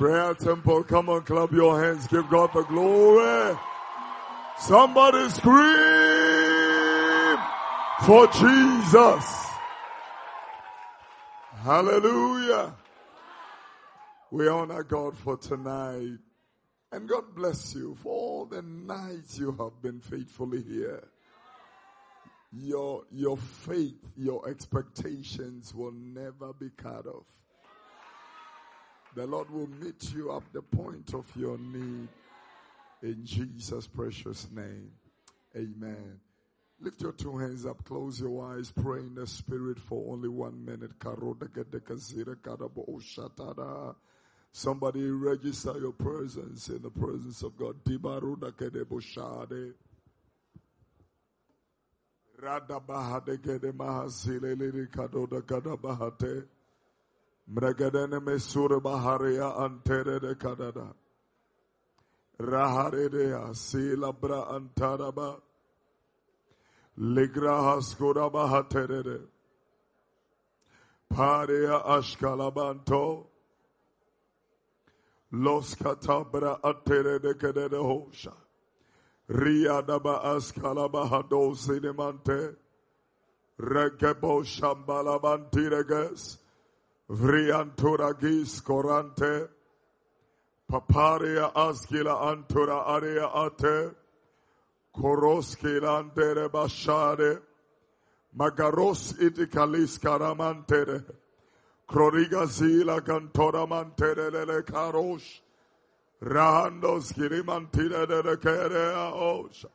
Prayer temple, come on, clap your hands, give God the glory. Somebody scream for Jesus. Hallelujah. We honor God for tonight. And God bless you for all the nights you have been faithfully here. Your, your faith, your expectations will never be cut off. The Lord will meet you at the point of your need. In Jesus' precious name. Amen. Lift your two hands up, close your eyes, pray in the spirit for only one minute. Somebody register your presence in the presence of God. Rada bahade gede mahasile liri kadoda kada bahate. Mragadene mesure baharia antere de kadada. Raharedea sila bra antaraba. Ligra haskura bahaterede. Parea ashkalabanto. Los katabra atere de kedede hosha. Riadaba askalabahado sinemante. Rekebo shambalabantireges. Vrianturagis corante. Paparia askila antura area ate. Koroskila andere bashare. Magaros itikalis karamantere. Kroriga zila cantora mantere lele karosh. Rahandos kirimantire de kerea osha.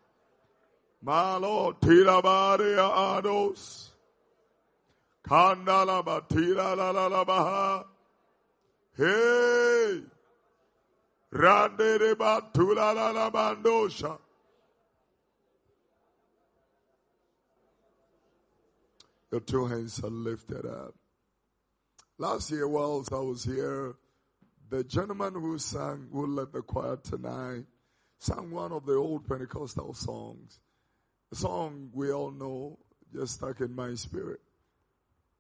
Malo tirabaria ados. Kandala batira la la la baha. Hey. Rande batula la la bandosha. Your two hands are lifted up. Last year, whilst I was here, the gentleman who sang, who led the choir tonight, sang one of the old Pentecostal songs. A song we all know, just stuck in my spirit.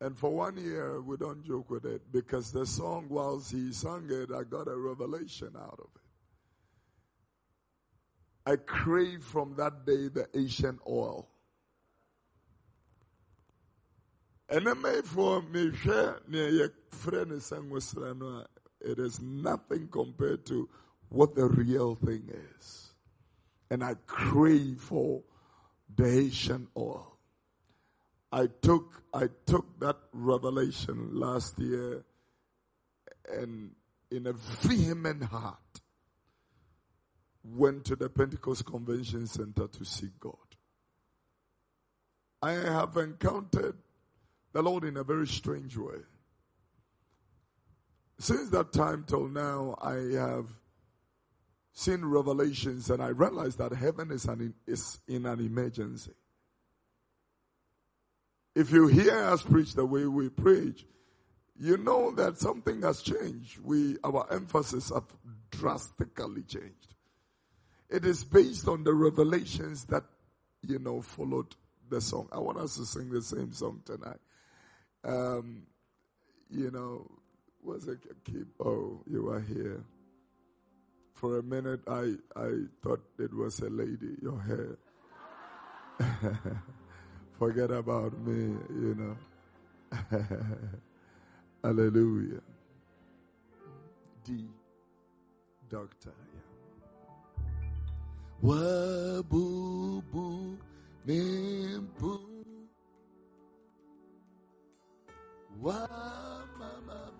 And for one year, we don't joke with it because the song, whilst he sang it, I got a revelation out of it. I crave from that day the Asian oil. Then for me, it is nothing compared to what the real thing is. And I crave for the Asian oil. I took I took that revelation last year and in a vehement heart went to the Pentecost Convention Center to seek God. I have encountered the Lord in a very strange way. Since that time till now, I have seen revelations and I realized that heaven is, an, is in an emergency. If you hear us preach the way we preach, you know that something has changed. We, our emphasis have drastically changed. It is based on the revelations that, you know, followed the song. I want us to sing the same song tonight. Um, you know, was it keep? Oh, you are here. For a minute, I I thought it was a lady. Your hair. Forget about me, you know. Hallelujah. D. Doctor. Wabubu mimpu. Wa mama.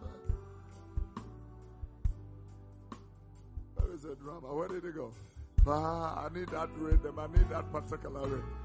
Where is the drama? Where did it go? Ah, I need that rhythm. I need that particular rhythm.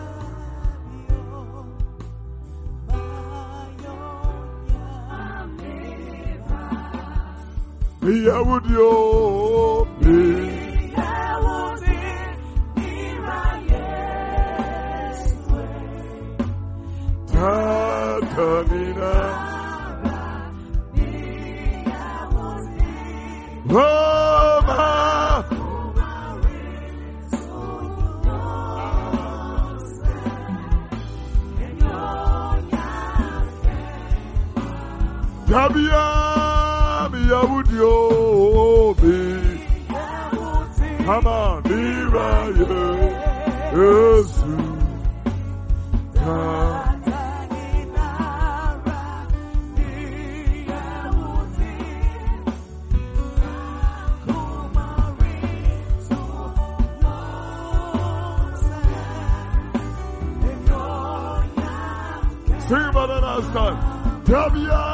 every enkwa. Matiswa. Shaminya abu samagwa. Mia would you be? Tatanina. Roma. Tabia, Come on, Mira, yes. Sing about the last time. Mia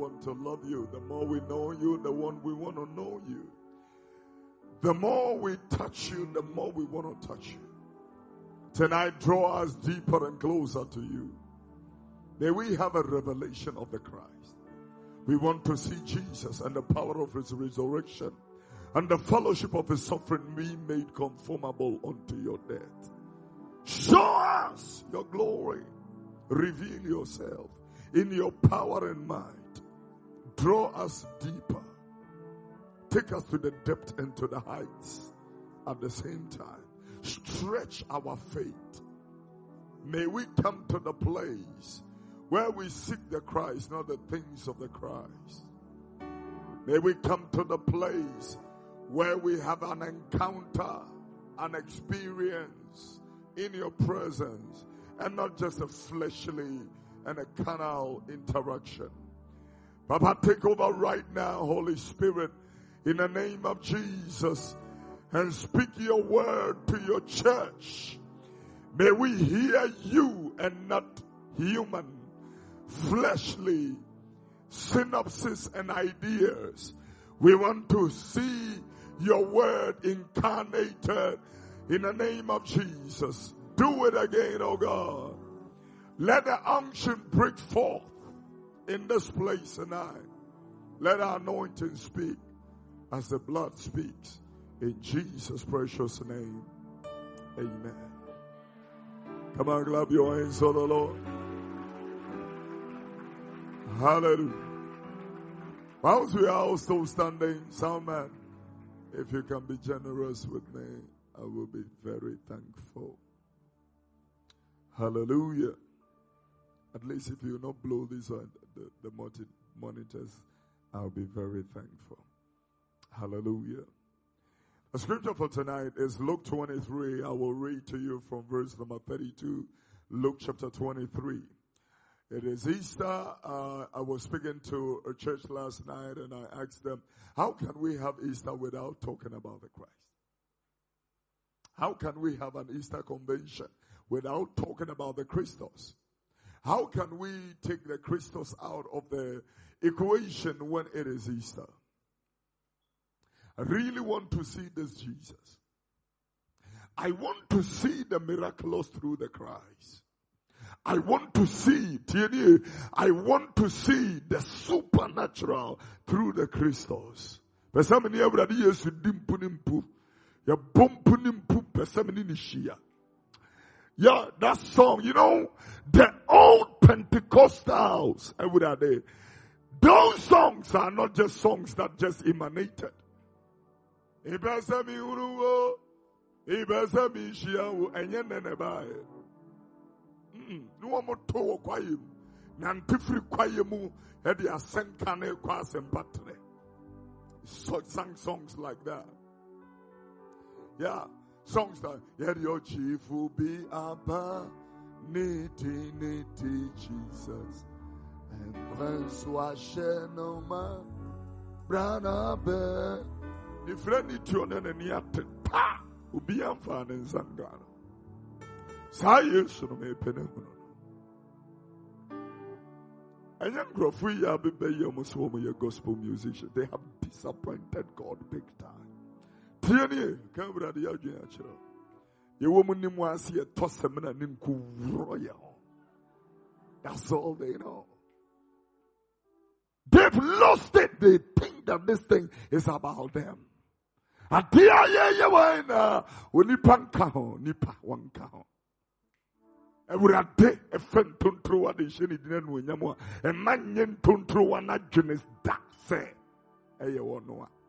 want to love you. The more we know you, the one we want to know you. The more we touch you, the more we want to touch you. Tonight, draw us deeper and closer to you. May we have a revelation of the Christ. We want to see Jesus and the power of his resurrection and the fellowship of his suffering be made conformable unto your death. Show us your glory. Reveal yourself in your power and might. Draw us deeper. Take us to the depth and to the heights at the same time. Stretch our faith. May we come to the place where we seek the Christ, not the things of the Christ. May we come to the place where we have an encounter, an experience in your presence, and not just a fleshly and a carnal interaction. Papa, take over right now, Holy Spirit, in the name of Jesus, and speak your word to your church. May we hear you and not human, fleshly synopsis and ideas. We want to see your word incarnated in the name of Jesus. Do it again, oh God. Let the unction break forth in this place tonight. Let our anointing speak as the blood speaks. In Jesus' precious name. Amen. Come on, clap your hands for the Lord. Hallelujah. Whilst we are all still standing, soundman, if you can be generous with me, I will be very thankful. Hallelujah. At least if you not blow this on the, the monitors, I'll be very thankful. Hallelujah. The scripture for tonight is Luke 23. I will read to you from verse number 32, Luke chapter 23. It is Easter. Uh, I was speaking to a church last night and I asked them, how can we have Easter without talking about the Christ? How can we have an Easter convention without talking about the Christos? How can we take the Christos out of the equation when it is Easter? I really want to see this Jesus. I want to see the miraculous through the Christ. I want to see, I want to see the supernatural through the Christos. Pesamini everybody yesu dimpu nimpu. Ya bumpu nimpu pesamini nishia. Yeah, that song, you know, the old Pentecostals, eh, everybody, those songs are not just songs that just emanated. To kwaye mu. Edi asenka ne kwa asempatre. So, sang songs like that. Yeah, songs that, yeah, your chief will be Abba, nitty, nitty, Jesus. Enkwensuashenoma Branabe. Ne friend tuo ne n'ani ate pa obi amfa ne nsa nka no. Saa Yesu no mepɛ ne no. ɛnyɛ nkurɔfo yi a bɛbɛ yi ɔmo sɛ yɛ gospel musician they have disappointed God big time. Tie nie ka awurade yɛ adwene akyerɛ. Yɛwɔ mu. That's all they know. They've lost it. They think that this thing is about them. Ade a yɛyɛ wɔn na onipa nka ho nipa wɔnka ho. awurade ɛfɛ ntontrowa de hyɛ ne din anuonyam a ɛma nyɛ ntontrowa no adwene da sɛ ɛyɛ wɔ no a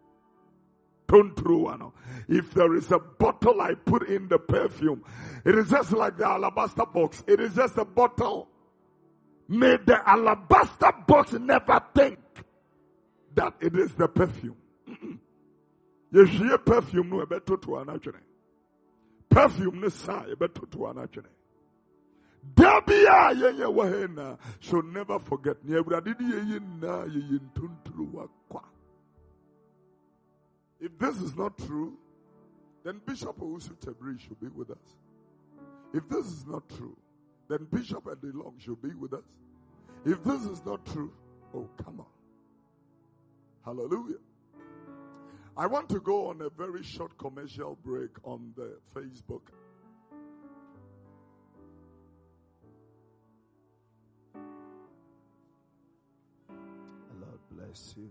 tontrowa no if there is a bottle i put in the perfume it is just like the alabaster box. It is just a bottle. May the alabaster box never think that it is the perfume. Yɛhwie perfume no ɛbɛtotoa no adwene perfume no sa ɛbɛtotoa no adwene Dabia yeye wahena should never forget. Ni awurade di yeye na yeye ntontoro wakwa. If this is not true, then Bishop Owusu Tabiri should be with us. If this is not true, then Bishop Adelong should be with us. If this is not true, oh come on. Hallelujah. I want to go on a very short commercial break on the Facebook. Lord bless you.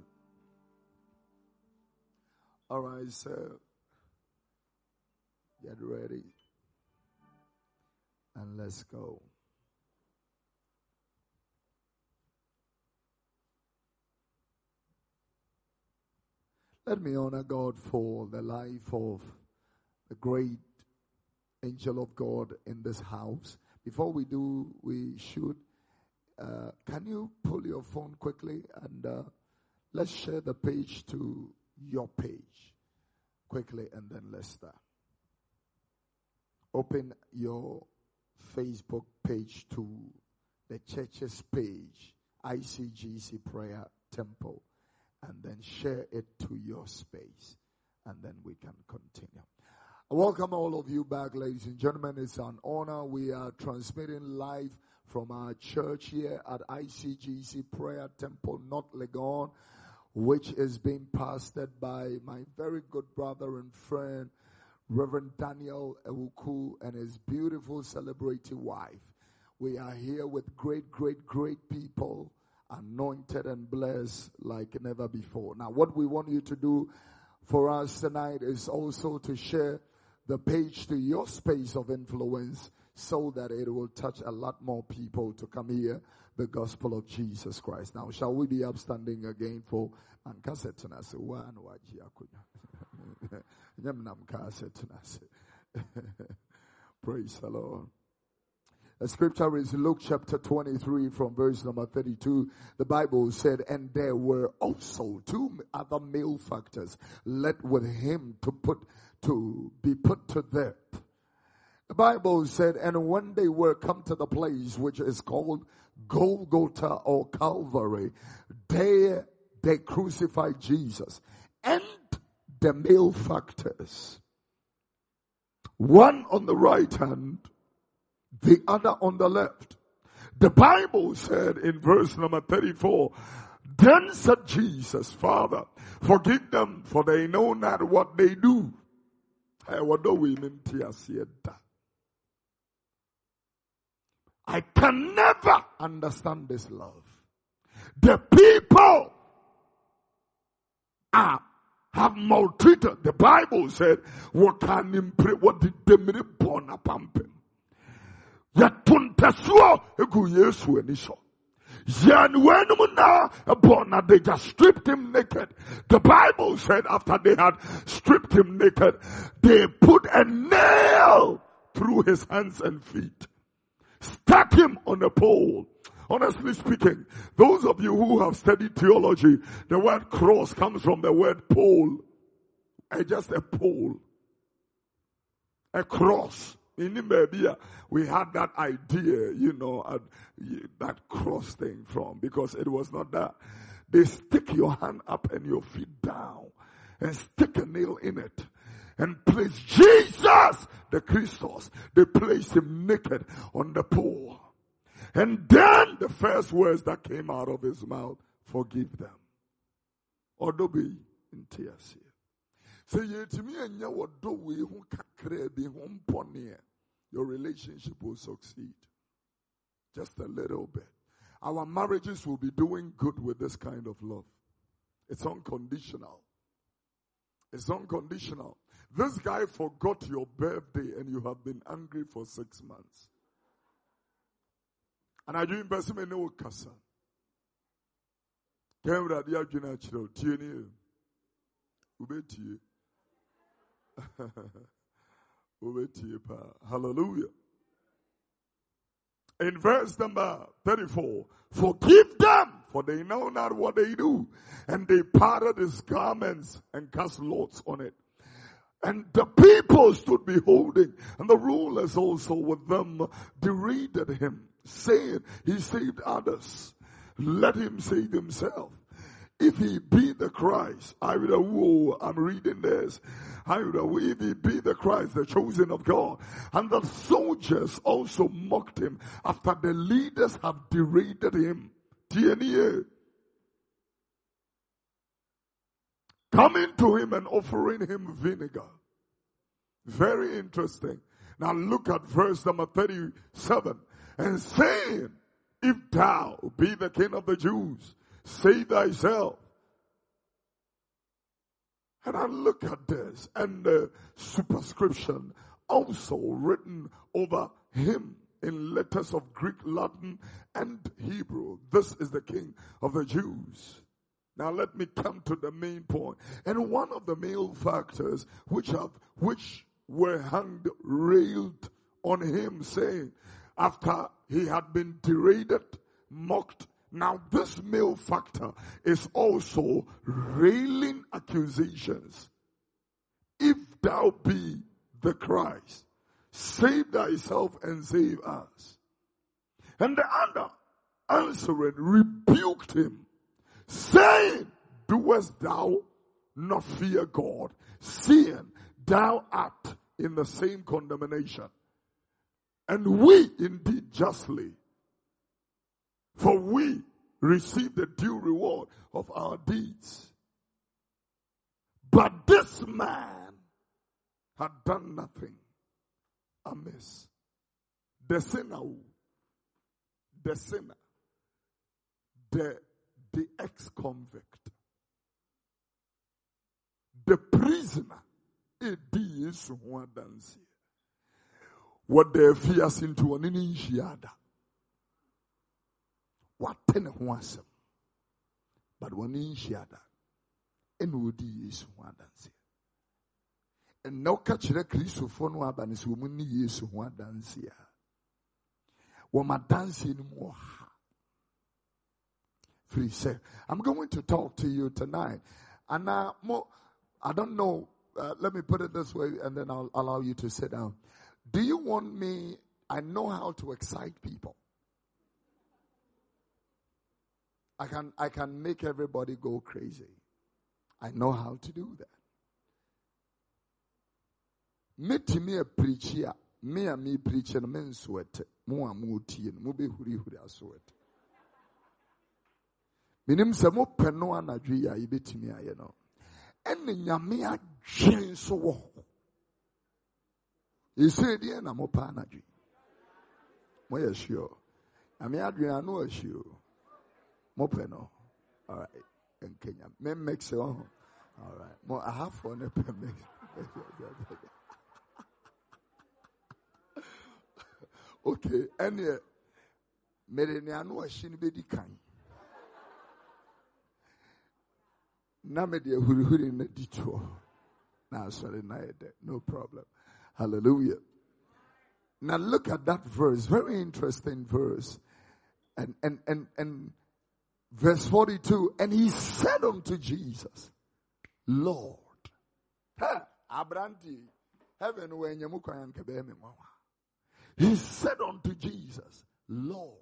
All right, so get ready and let's go. Let me honor God for the life of the great angel of God in this house. Before we do, we should. Uh, can you pull your phone quickly and uh, let's share the page to your page quickly and then let's start. Open your Facebook page to the church's page, ICGC Prayer Temple and then share it to your space. And then we can continue. Welcome all of you back, ladies and gentlemen. It's an honor. We are transmitting live from our church here at ICGC Prayer Temple, North Legon, which is being pastored by my very good brother and friend, Reverend Daniel Ewuku, and his beautiful celebrity wife. We are here with great, great, great people anointed and blessed like never before. Now, what we want you to do for us tonight is also to share the page to your space of influence so that it will touch a lot more people to come here the gospel of Jesus Christ. Now, shall we be upstanding again for Praise the Lord. The scripture is Luke chapter 23 from verse number 32. The Bible said, and there were also two other malefactors led with him to put, to be put to death. The Bible said, and when they were come to the place which is called Golgotha or Calvary, there they crucified Jesus and the malefactors. One on the right hand the other on the left. The Bible said in verse number 34, then said Jesus, Father, forgive them for they know not what they do. I can never understand this love. The people are have maltreated. The Bible said, what can what did they born upon him? yɛto ntɛsoɔ egu yesu ani so yɛn wɛnum na ɛbɔ na they just stripped him naked the bible said after they had stripped him naked they put a nail through his hands and feet stuck him on a pole Honestly speaking, those of you who have studied theology, the word cross comes from the word pole. Uh, just a pole. A cross In Namibia, we had that idea, you know, that cross thing from, because it was not that. They stick your hand up and your feet down and stick a nail in it and place Jesus, the Christos. They placed him naked on the pole. And then the first words that came out of his mouth, forgive them. Or do be in tears here. Say yetimi anya wodo we ho kakra bi mpone your relationship will succeed. Just a little bit. Our marriages will be doing good with this kind of love. It's unconditional. It's unconditional. This guy forgot your birthday and you have been angry for six months. And I do investment in kasa. Kemra di adwena kyerɛ tie ni ubetie. ubetie pa. Hallelujah. In verse number 34, forgive them for they know not what they do. And they parted his garments and cast lots on it. And the people stood beholding, and the rulers also with them derided him, saying, He saved others. Let him save himself. If he be the Christ, I would whoa, I'm reading this. I would if he be the Christ, the chosen of God. And the soldiers also mocked him after the leaders have derided him. TNA. Coming to him and offering him vinegar. Very interesting. Now look at verse number 37 and saying, if thou be the king of the Jews, save thyself. And I look at this and the superscription also written over him in letters of Greek, Latin, and Hebrew. This is the King of the Jews. Now let me come to the main point. And one of the malefactors which have, which were hanged, railed on him saying, after he had been derided, mocked, now this malefactor is also railing accusations. If thou be the Christ, save thyself and save us. And the other answering rebuked him, saying, Doest thou not fear God, seeing thou art in the same condemnation? And we indeed justly, for we receive the due reward of our deeds. But this man had done nothing amiss. The sinner, the sinner, the, the ex-convict, the prisoner, edi yesu ho adanse wɔda afiase nti wɔne ne nhyia da wate ne ho asɛm. But wɔne nhyia da ɛna ɔdi yesu ho adanse ɛnna woka kyerɛ kristofoɔ no aba no sɛ wɔn ne yesu firi sɛ i'm going to talk to you tonight. And uh, more, i don't know uh, let me put it this way and then i'll allow you to sit down. Do you want me i know how to excite people. I can i can make everybody go crazy. I know how to do that. Metumi apirikyi a preacher, me a mepirikyi no mensoɛte mo a motie no mobɛhurihuri aso ɛte menim sɛ mopɛ no anadwo yi a yɛbɛtumi ayɛ no. Ɛne nyame adwen nso wɔ hɔ. Deɛ na mopɛ anadwo yi. Moyɛ sure. Nyame adwen ano ahyio mopɛ no. Alright. Nkenya memmɛkse wɔ ho alright. Mo ahafoɔ no pɛ me. Okay. Ɛneɛ mede nea no ahyi no bɛdi kan na mede ahurihuri no di toɔ na asɔre na no problem. Hallelujah. Now look at that verse. Very interesting verse. And and and and verse 42 and he said unto jesus lord abranti heaven when he said unto Jesus, Lord.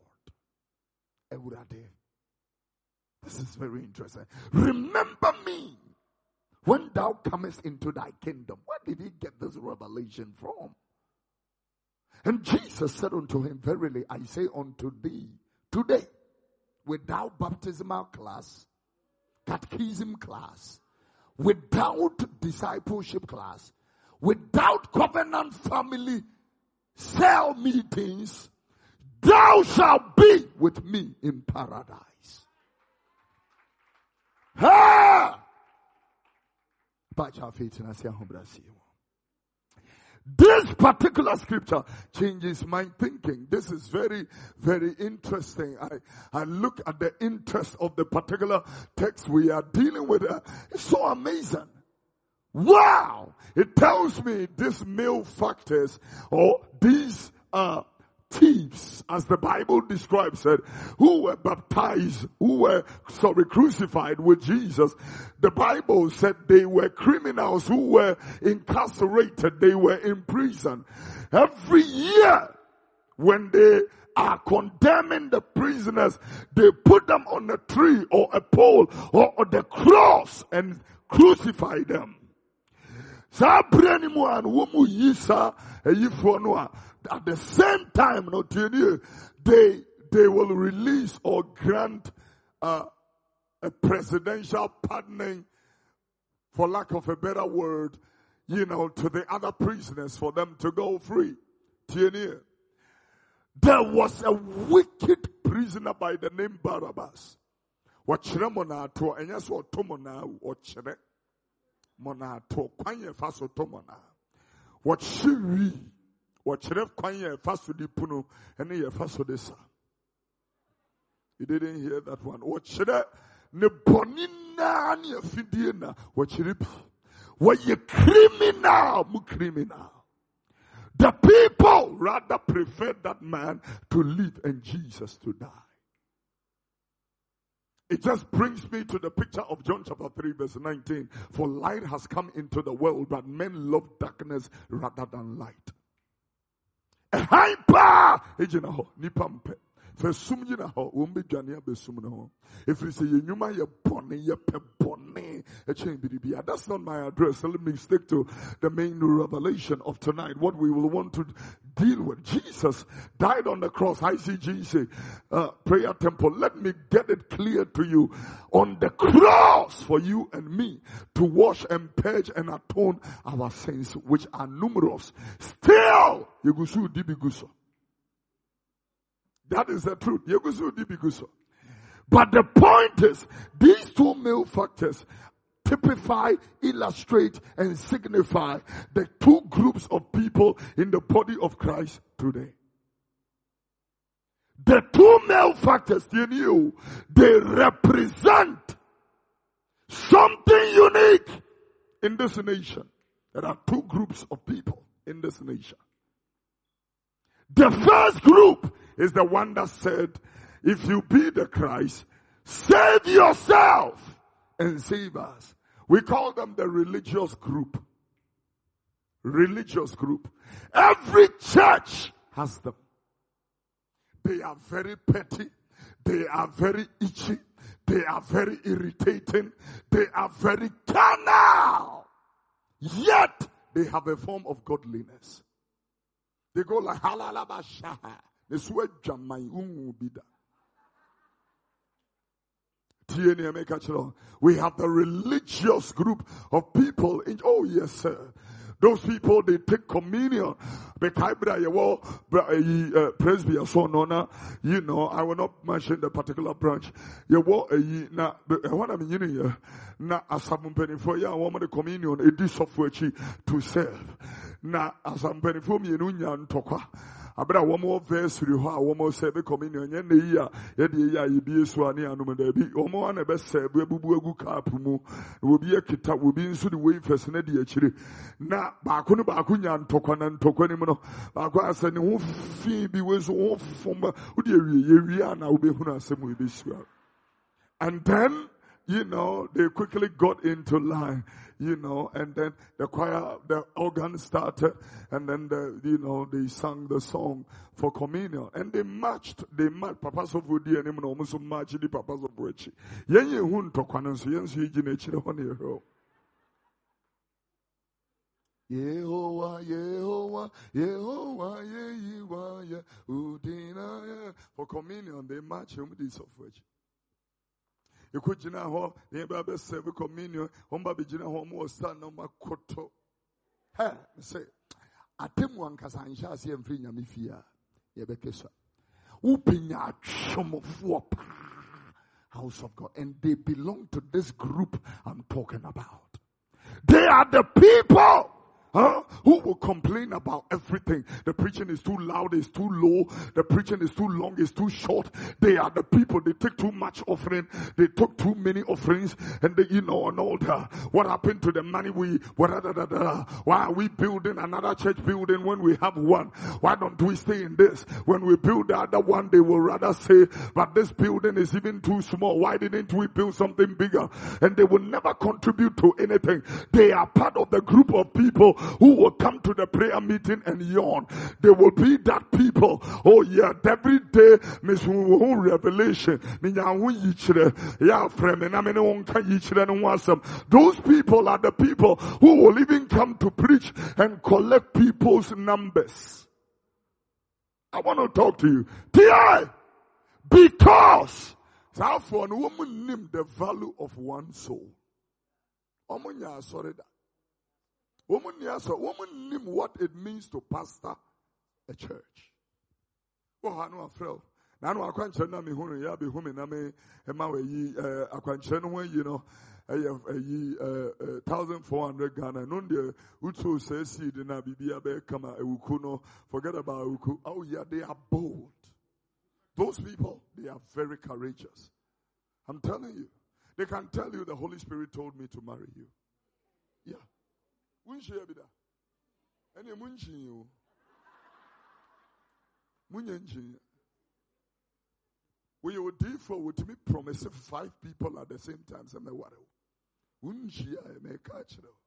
This is very interesting. Remember me when thou comest into thy kingdom. Where did he get this revelation from? And Jesus said unto him, Verily I say unto thee, today, without baptismal class, catechism class, without discipleship class, without covenant family cell meetings, thou shalt be with me in paradise. Ha! This particular scripture changes my thinking. This is very, very interesting. I, I look at the interest of the particular text we are dealing with. Uh, it's so amazing. Wow! It tells me these malefactors or these uh, thieves, as the Bible describes it, who were baptized, who were, sorry, crucified with Jesus. The Bible said they were criminals who were incarcerated, they were in prison. Every year, when they are condemning the prisoners, they put them on a tree or a pole or on the cross and crucify them. At the same time no they they will release or grant uh, a presidential pardoning for lack of a better word you know to the other prisoners for them to go free. There was a wicked prisoner by the name Barabbas. Wi wɔkyerɛ kwan yɛ fa so de punu ɛne yɛ fa so de sa. You didn't hear that one. Wɔkyerɛ ne bɔne naa ne afidie na wɔkyerɛ bi. Wɔyɛ criminal mu criminal. The people rather preferred that man to live and Jesus to die. It just brings me to the picture of John chapter 3 verse 19. For light has come into the world, but men love darkness rather than light. Hyper! fɛsum gyina hɔ wɔn bɛ dwane abɛsum ho. Efiri sɛ yɛn nnwuma yɛ yɛ pɛ ɛkyɛn biribia ah, that's not my address. Let me stick to the main revelation of tonight. What we will want to deal with jesus died on the cross. Icgc uh, prayer temple. Let me get it clear to you. On the cross for you and me to wash and purge and atone our sins which are numerous still yegusu dibiguso. That is the truth. But the point is, these two malefactors typify, illustrate, and signify the two groups of people in the body of Christ today. The two malefactors in you, they represent something unique in this nation. There are two groups of people in this nation. The first group is the one that said, if you be the Christ, save yourself and save us. We call them the religious group. Religious group. Every church has them. They are very petty. They are very itchy. They are very irritating. They are very carnal. Yet they have a form of godliness. They go like halalabashaha. We have the religious group of people. In, oh yes, sir. Those people they take communion. Presby so nona. You know, I will not mention the particular branch. Ayi eh, na eh, what I mean you na asampanyinfo ya wɔn de communion edi sɔfo akyi to serve. Na asampanyinfo mmienu nya wɔn wɔ vɛsiri hɔ a wɔn sɛ ɛbɛ na yi a yɛde yi a yɛbie so a ne anum wɔn bubu egu kaapu mu. Na obi ekita obi nso de na de na baako no baako nya ntɔkwa na ntɔkwa ne mu no. Baako asɛ ne ho bi ho fom ba. Wode awie yɛ wie a na asɛm ebi and then you know, they quickly got into line, you know, and then the choir, the organ started, and then the, you know, they sang the song for communion, and they marched, they marched, Papa Sofudi and him, almost marched the Papa Sofudi. Yen ye hun to kwanan so yen so yi gina chire hɔ ne yɛhwɛ Yehovah, Yehovah, Yehovah, Yehovah, Udina. For communion, they march him with this of which. yɛkɔgyina hɔ na yɛbɛ bɛsɛve communion ɔmba bɛgyina hɔ ma ɔsa na ɔmakoto hɛ sɛ atemu ankasa nhyɛ ase ɛmfiri nyame fie a yɛbɛkɛ sa wopɛnya atwomfoɔ paa house of god and they belong to this group i'm talking about they are the people Huh? Who will complain about everything? The preaching is too loud, it's too low. The preaching is too long, it's too short. They are the people. They take too much offering. They took too many offerings, and they, you know, and all that. What happened to the money we? What? Da, da, da, Why are we building another church building when we have one? Why don't we stay in this? When we build the other one, they will rather say, "But this building is even too small. Why didn't we build something bigger?" And they will never contribute to anything. They are part of the group of people who will come to the prayer meeting and yawn. They will be that people. Oh yeah, every day, Miss Revelation. Those people are the people who will even come to preach and collect people's numbers. I want to talk to you. T.I. Because therefore, no woman name the value of one soul. Omunya sorry that. Woman, yes, woman knew what it means to pastor a church. Oh, I know a friend. Now, I can't tell me who you be whom in a me, and my way, I can't tell you know. a thousand four hundred Ghana. No, the Utu says seed in a Kama Ewukuno. Forget about Uku. Oh yeah, they are bold. Those people, they are very courageous. I'm telling you. They can tell you the Holy Spirit told me to marry you. Yeah wonhyia bi da ɛne munkyin o munya nkyin woyɛ odiifo a promise five people at the same time sɛ mɛware wo wonhyia a mɛka akyerɛ wo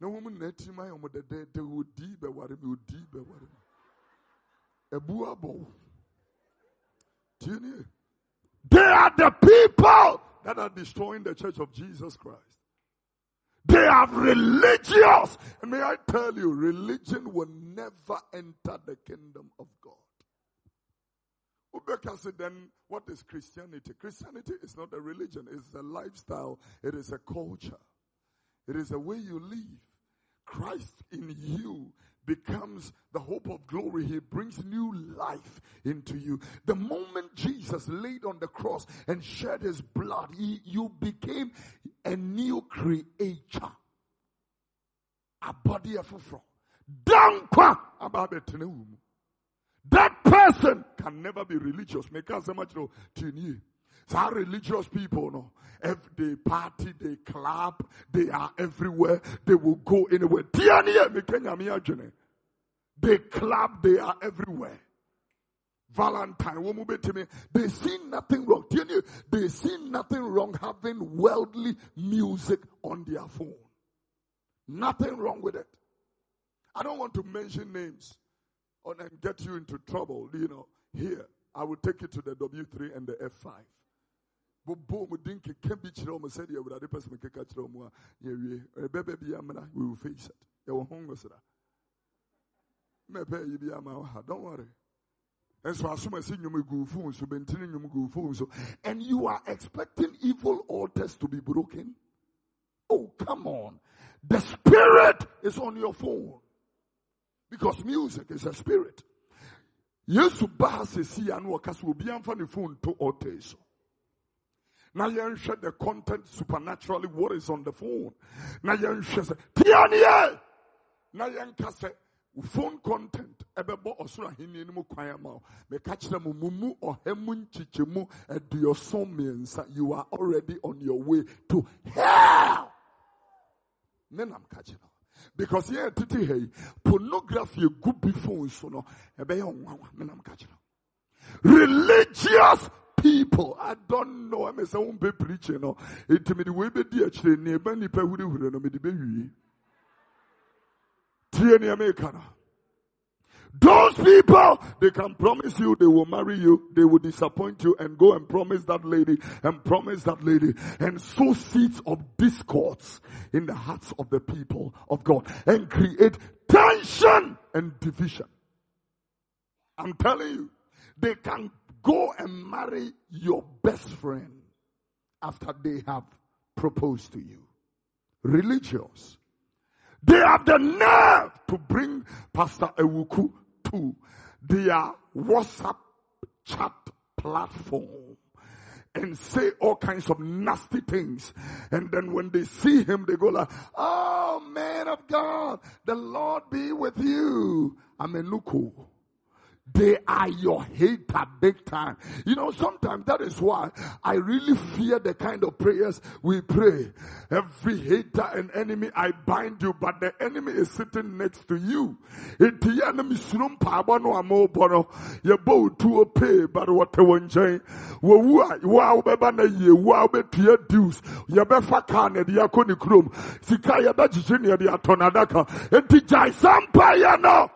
na wɔn mu na atim ayɛ wɔn dɛdɛɛdɛ odi bɛware mi odi bɛware mi ɛbu abɔ wo tie nie they are the people that are destroying the church of Jesus Christ. They are religious. And may I tell you, religion will never enter the kingdom of God. Ubeka then what is Christianity? Christianity is not a religion, it's a lifestyle, it is a culture, it is a way you live. Christ in you becomes the hope of glory. He brings new life into you. The moment Jesus laid on the cross and shed his blood, he, you became a new creature. A body of it. That person can never be religious. Make us so much to Some religious people, no, if they party, they clap, they are everywhere, they will go anywhere. They clap, they are everywhere. Valentine, they see nothing wrong. They see nothing wrong having worldly music on their phone. Nothing wrong with it. I don't want to mention names and get you into trouble. You know, here, I will take you to the W3 and the F5 bobo mu din keka bi kyerɛ wɔn sɛdeɛ awurade pɛ sɛ mo keka kyerɛ wɔn a yɛwie ɛbɛbɛ bi amena we will face it. Yɛwɔ ho ngosira mɛpɛ yi bi ama wɔ ha don't worry. Nso asom asi nnwom gu phone so bɛntini nnwom gu phone so. And you are expecting evil altars to be broken? Oh come on. The spirit is on your phone. Because music is a spirit. Yesu baa sesi a no ɔka so obi amfa ne phone to altar so you share the content supernaturally what is on the phone. Now you share Tiania. Now you say phone content ɛbɛbɔ ɔsoro ahenni no mu kwan ama wo meka kyerɛ mo mumu ɔha nkyikyɛmu aduɔson eh, mmiɛnsa you are already on your way to hell ne nam because yɛ tete ha pornography egu bi phone so no ɛbɛyɛ ɔnwanwa me nam ka religious people. I don't know. I'm a someone be preaching. No, it me the way be dear children. Never ni pe huri huri no me the baby. Tie ni. Those people, they can promise you they will marry you, they will disappoint you and go and promise that lady and promise that lady and sow seeds of discords in the hearts of the people of God and create tension and division. I'm telling you, they can go and marry your best friend after they have proposed to you. Religious. They have the nerve to bring Pastor Ewuku to their WhatsApp chat platform and say all kinds of nasty things. And then when they see him, they go like, Oh man of God, the Lord be with you. I'm a nuku. They are your hater big time. You know, sometimes that is why I really fear the kind of prayers we pray. Every hater and enemy, I bind you, but the enemy is sitting next to you. Enemy sunum pabano amobono. Ye bo to a pay, but what na ye no.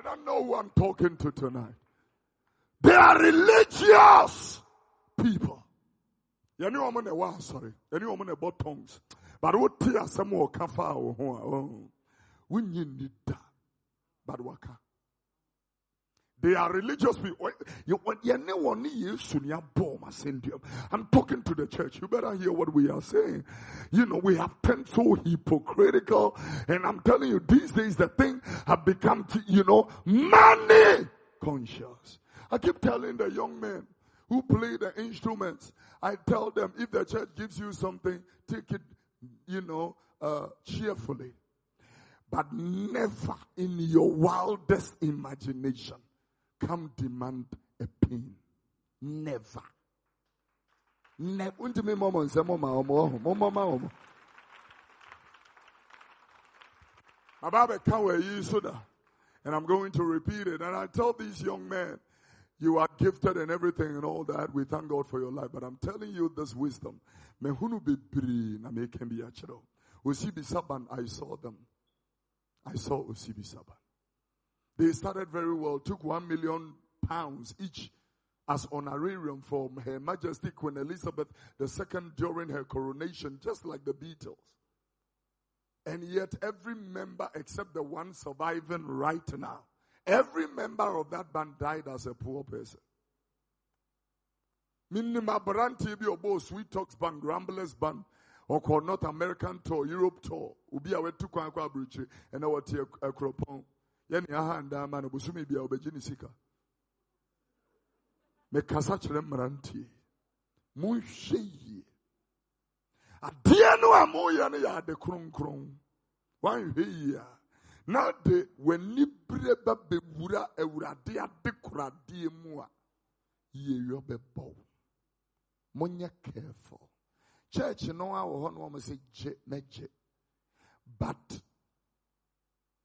I don't know who I'm talking to tonight. They are religious people. You know I'm wow, sorry. You know I'm about tongues. But what tia some need that. But waka. They are religious people. I'm talking to the church. You better hear what we are saying. You know, we have turned so hypocritical. And I'm telling you, these days the thing have become, you know, money conscious. I keep telling the young men who play the instruments, I tell them if the church gives you something, take it, you know, uh, cheerfully. But never in your wildest imagination come demand a pain. Never. Never. Me mama and I'm going to repeat it. And I tell these young men, you are gifted and everything and all that. We thank God for your life. But I'm telling you this wisdom. Mehunu bebree na can be achero. Osibisa band, I saw them. I saw Osibisa band. They started very well, took one million pounds each as honorarium from Her Majesty Queen Elizabeth II during her coronation, just like the Beatles. And yet, every member except the one surviving right now, every member of that band died as a poor person. Minima Baranti bi obo Sweet Talks band, Ramblers band, or North American tour, Europe tour. Ubi awe tu kwa and tia kropon yɛne aha ndaa ma no bosome bia wobɛgye ne sika. Mekasa kyerɛ mmerantie monhwɛ yie. Adeɛ no a moyɛ no yɛ ade kronkron. Woanhwɛ yie a na de w'ani bere ba bɛwura awurade ade koradeɛ mu a yieyɔ bɛbɔ monyɛ careful. Church no a wɔ hɔ no wɔn sɛ gye na but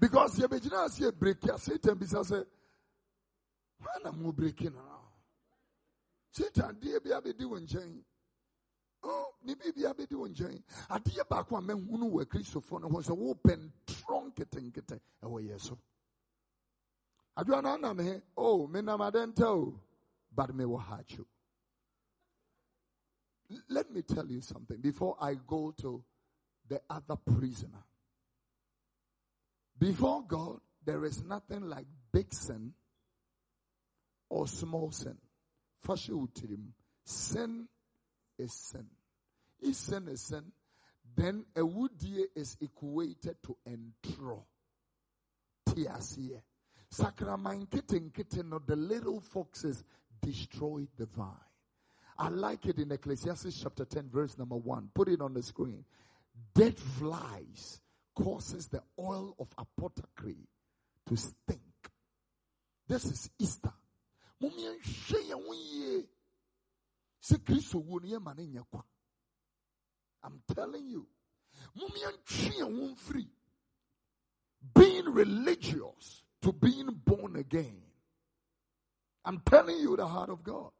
because you begin to see break ya Satan bisa say, "Why am I breaking now?" Satan deɛ oh, bi abɛdi wɔn nkyɛn. Oh, ne bi abɛdi wɔn nkyɛn. Adeɛ baako a mɛhunu wɔ kristofo no ho sɛ wɔpɛ ntorɔ nketenkete ɛwɔ yɛ so. Adwa na anam he, oh, menam adɛnta o, but me wɔ hakyo. Let me tell you something before I go to the other prisoner. Before God, there is nothing like big sin or small sin. First, Sin is sin. If sin is sin, then a woodie is equated to entro. Tiasie. Sakraman kitten kitten, of the little foxes destroyed the vine. I like it in Ecclesiastes chapter 10, verse number 1. Put it on the screen. Dead flies causes the oil of apothecary to stink. This is Easter. I'm telling you. Being religious to being born again. I'm telling you the heart of God.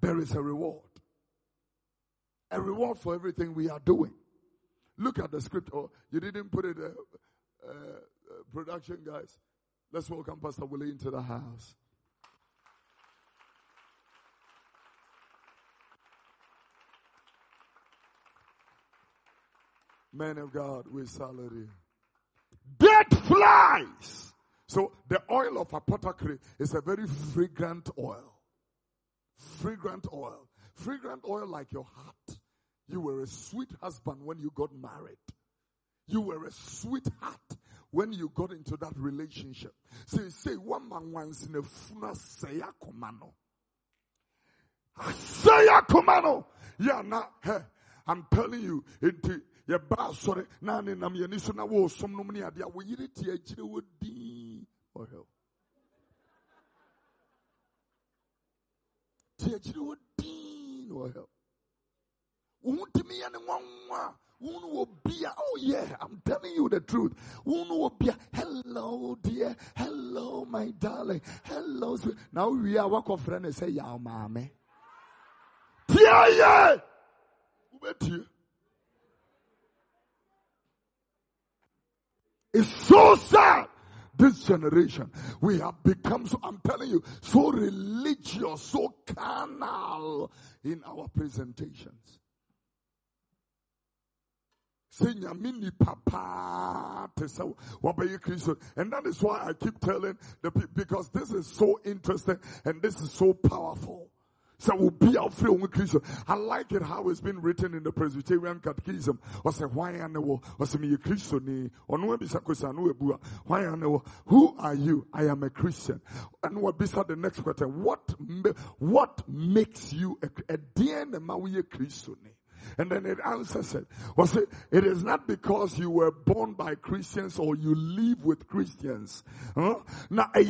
There is a reward. A reward for everything we are doing. Look at the script. Oh, you didn't put it, uh, uh, uh, production guys. Let's welcome Pastor Willie into the house. Man of God, we salute you. Dead flies. So the oil of apothecary is a very fragrant oil. Fragrant oil. Fragrant oil like your heart. You were a sweet husband when you got married. You were a sweetheart when you got into that relationship. Say, say, one man once in a funa say komano. Ah, say komano. Yeah, now, hey, I'm telling you, it, yɛba asɔre na ne nam yɛni so na wɔresom nom ne adeɛ a wɔyere te akyire wɔ din ɔhwɛ oh, te akyire wɔ din ɔhwɛ oh, oh yeah i'm telling you the truth. Hello dear. Hello my darling. Hello sweet. Na wowie a wakɔfrɛ ne sɛ yaw maame tie yɛ wobɛtie It's so sad. This generation, we have become so, I'm telling you, so religious, so carnal in our presentations. And that is why I keep telling the people because this is so interesting and this is so powerful. So will be our free Christian. I like it how it's been written in the Presbyterian Catechism. Or say why and or say me a Christian or be why and who are you? I am a Christian. And what beside the next question? What what makes you a, a dear Christian? And then it answers it. Was it? It is not because you were born by Christians or you live with Christians. Huh? Now, eh,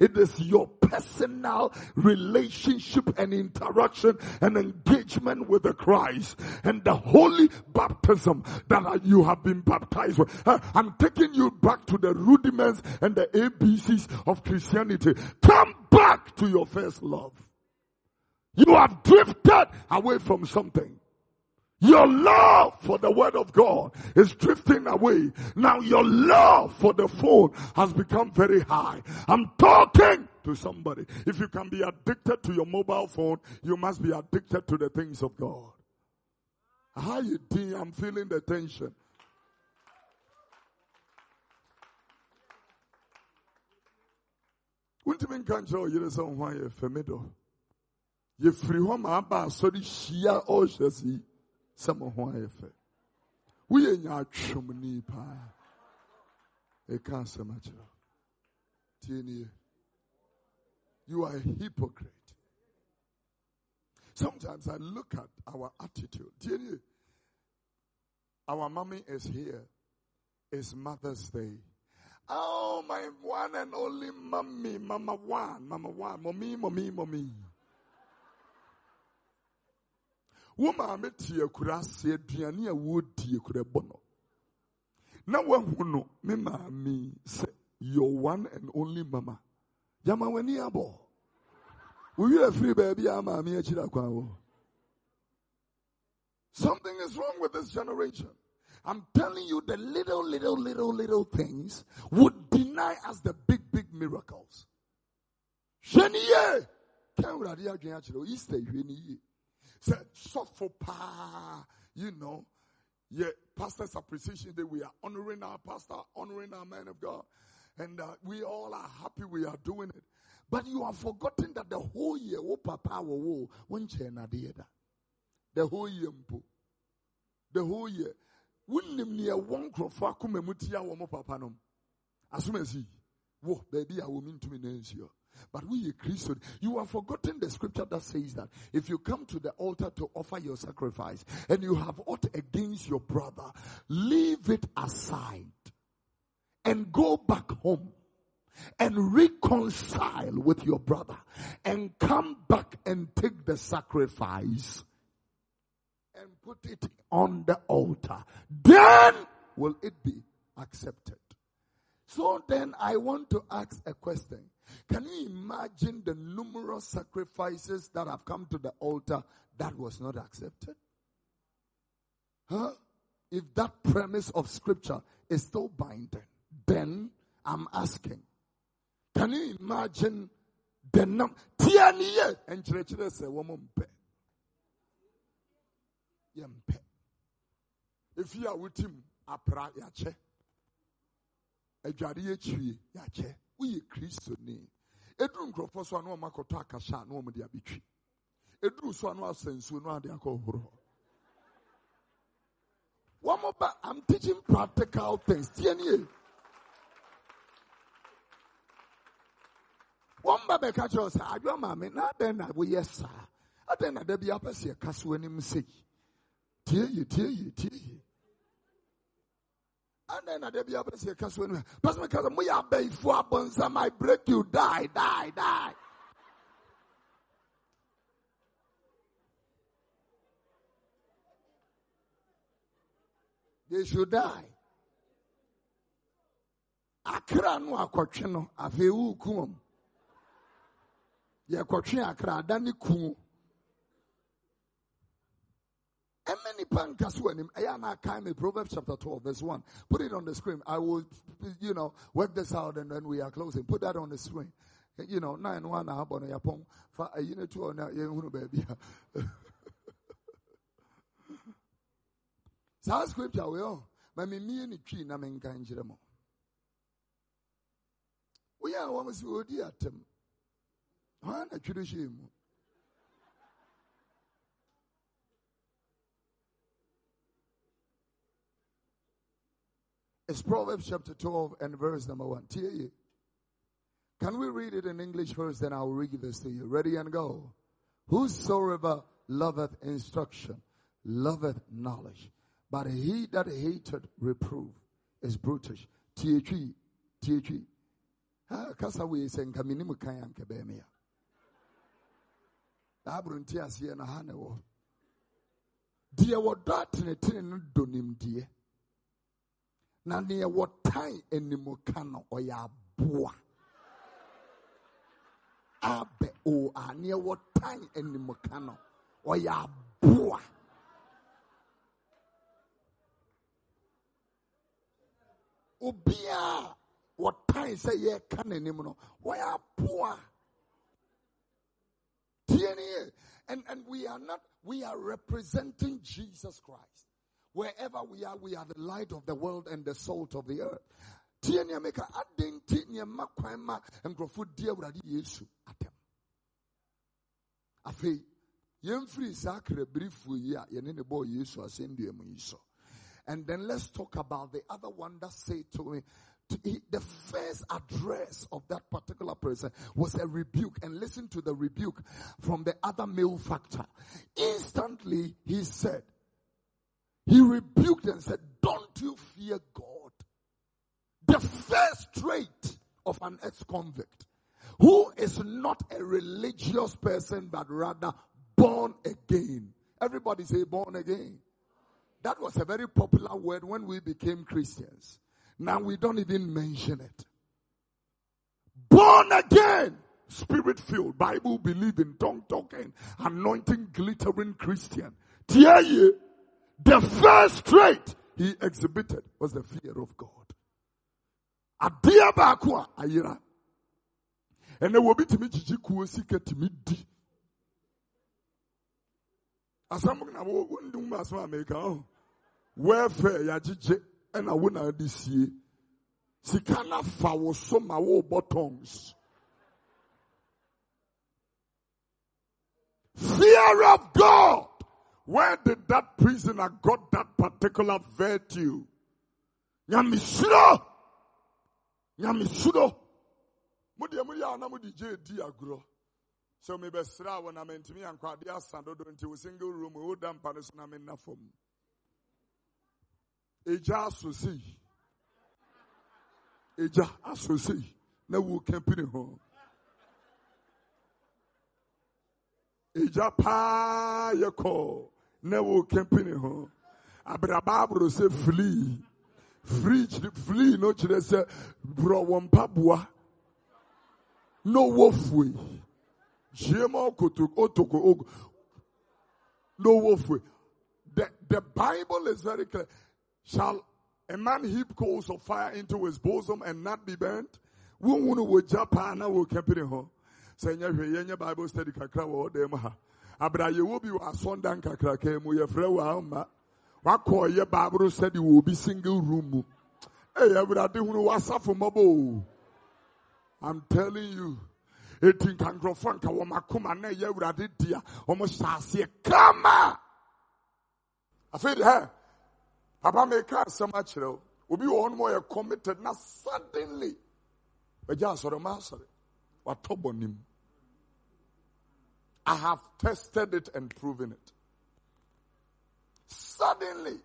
it is your personal relationship and interaction and engagement with the Christ and the holy baptism that you have been baptized with. I'm taking you back to the rudiments and the ABCs of Christianity. Come back to your first love. You have drifted away from something. Your love for the word of God is drifting away. Now your love for the phone has become very high. I'm talking to somebody. If you can be addicted to your mobile phone, you must be addicted to the things of God. How you? I'm feeling the tension. Wouldn't you you you're familiar? Yɛfiri hɔ ma aba asɔre hyia ɔhyɛ si sɛ mo ho ayɛ fɛ. Woyɛ nyaatwomni paa. Ɛka asɛm akyerɛ tie you are a hypocrite. Sometimes i look at our attitude. Tie nie our mommy is here. It's mother's day. Oh my one and only mommy. Mama one mama one. Mommy mommy mommy wo maame te akura ase aduane a wodi akura bɔ no. Na wahu no me maame sɛ your one and only mama. Yama w'ani abɔ. Wowi afiri baabi a maame akyiri akwan wɔ. Something is wrong with this generation. I'm telling you, the little, little, little, little things would deny us the big, big miracles. Said, suffer pa, you know. Yeah, pastor's appreciation day. We are honoring our pastor, honoring our man of God. And uh, we all are happy we are doing it. But you have forgotten that the whole year, oh papa, oh, one chena the whole year the whole year wonim nea wɔn nkurɔfoɔ akoma mu tia wɔn papa nom asomasi wo baabi a wɔn ntumi na nsuo but we are Christian. You have forgotten the scripture that says that if you come to the altar to offer your sacrifice and you have aught against your brother, leave it aside and go back home and reconcile with your brother and come back and take the sacrifice and put it on the altar. Then will it be accepted. So then I want to ask a question. Can you imagine the numerous sacrifices that have come to the altar that was not accepted? Huh? If that premise of scripture is still binding, then I'm asking, can you imagine the number? And church say woman pe. Yempe. If you are with him, apra yache. Adware yɛkyirie yɛakyɛ woyɛ kristoni ɛduru nkurɔfoɔ so a na ɔma akɔtɔ akahyɛ a na ɔmde abɛtwi ɛduru so a na asa nsuo no ade akɔhoro wɔn ba i'm teaching practical things. Tie nie wɔn ba bɛka kyerɛ sɛ adwa maame na adɛn na woyɛ saa? Adɛn na dabi apɛ sɛ ɛka so anim sɛ tie yie tie yie tie yie adɛn na dabi apɛ sɛ ɛka so anim pɛsɛ meka sɛ moyɛ abɛifo abɔnsam i break you die die die. They should die. Akra no akɔtwe no afei wo kumam yɛkɔtwe akra ada ne ku ɛmɛ nipa nka so anim ɛyɛ ana kan me proverbs chapter 12 verse 1 put it on the screen. I will you know work this out and then we are closing. Put that on the screen. You know nine one ah, habɔ no yɛpɔn fa ayi ne to ɔna yɛhunu baabi a saa scripture wei ɔ ma memie ne twi na menka nkyerɛ mo. Woyɛ a wɔm sɛ ɔdi atɛm hwan na twere hyɛ mu It's Proverbs chapter 12 and verse number 1. Tie Can we read it in English first? Then I'll read this to you. Ready and go. Whosoever loveth instruction loveth knowledge, but he that hateth reproof is brutish. Ha kasa we sɛ nka menim kan anka bɛɛme a aboro nti aseɛ ha no nimdeɛ na neɛ wɔtan animuka no ɔyɛ aboa. Abɛ o a neɛ wɔtan animuka no ɔyɛ aboa. Obiara wɔtan sɛ yɛka n'anim no wɔyɛ aboa. Tie ne and and we are not we are representing jesus christ wherever we are we are the light of the world and the salt of the earth. And then let's talk about the other one that said to me the first address of that particular person was a rebuke. And listen to the rebuke from the other malefactor instantly he said he rebuked and said don't you fear god? The first trait of an ex-convict who is not a religious person but rather born again. Everybody say born again. That was a very popular word when we became christians. Now we don't even mention it. Born again, spirit filled, Bible believing, tongue talking, anointing glittering Christian. Tiaye, the first trait he exhibited was the fear of God. Bakwa ayira. And there will be timi chichi kuo sika timi di. Asamu na wo asma America. oh. Welfare ya ɛna wo na de sie sika fa wo so ma wo bɔtɔns fear of god Where did that prisoner got that particular virtue? Nyamisuro! Nyamisuro! Mudi amudi ana mudi je agro. So me besra when I'm into me and kwadi asando do a single room we would damp panis na men na fom. Eja asosi. Eja asosi. Na wo kempini ho. Eja pa yeko. Na wo kempini ho. Abrababro se flee. Free flee no chire se bro wompabua. No wolfway. Jemo kotuk No wolfway. The, the Bible is very clear. Shall a man heap coals of fire into his bosom and not be burnt? Wunwunu wo japa na wo. Sɛ Bible study kakra ha. Abra bi wɔ asɔndan kakra kan mu yɛfrɛ wɔ ama. Wakɔ yɛ Bible study wɔ obi single room mu. Ɛyɛ Awurade hunu wasafo mɔbɔ I'm telling you. Eti nka nka wɔn akoma na ɛyɛ Awurade di a wɔn hyɛ aseɛ kama. Afei de hɛ. Papa meka asɛm akyerɛ wo. Obi wɔ hɔ nom ɔyɛ committed na suddenly. Bɛgya asɔre ma asɔre. Watɔ bɔ nim. I have tested it and proven it. Suddenly,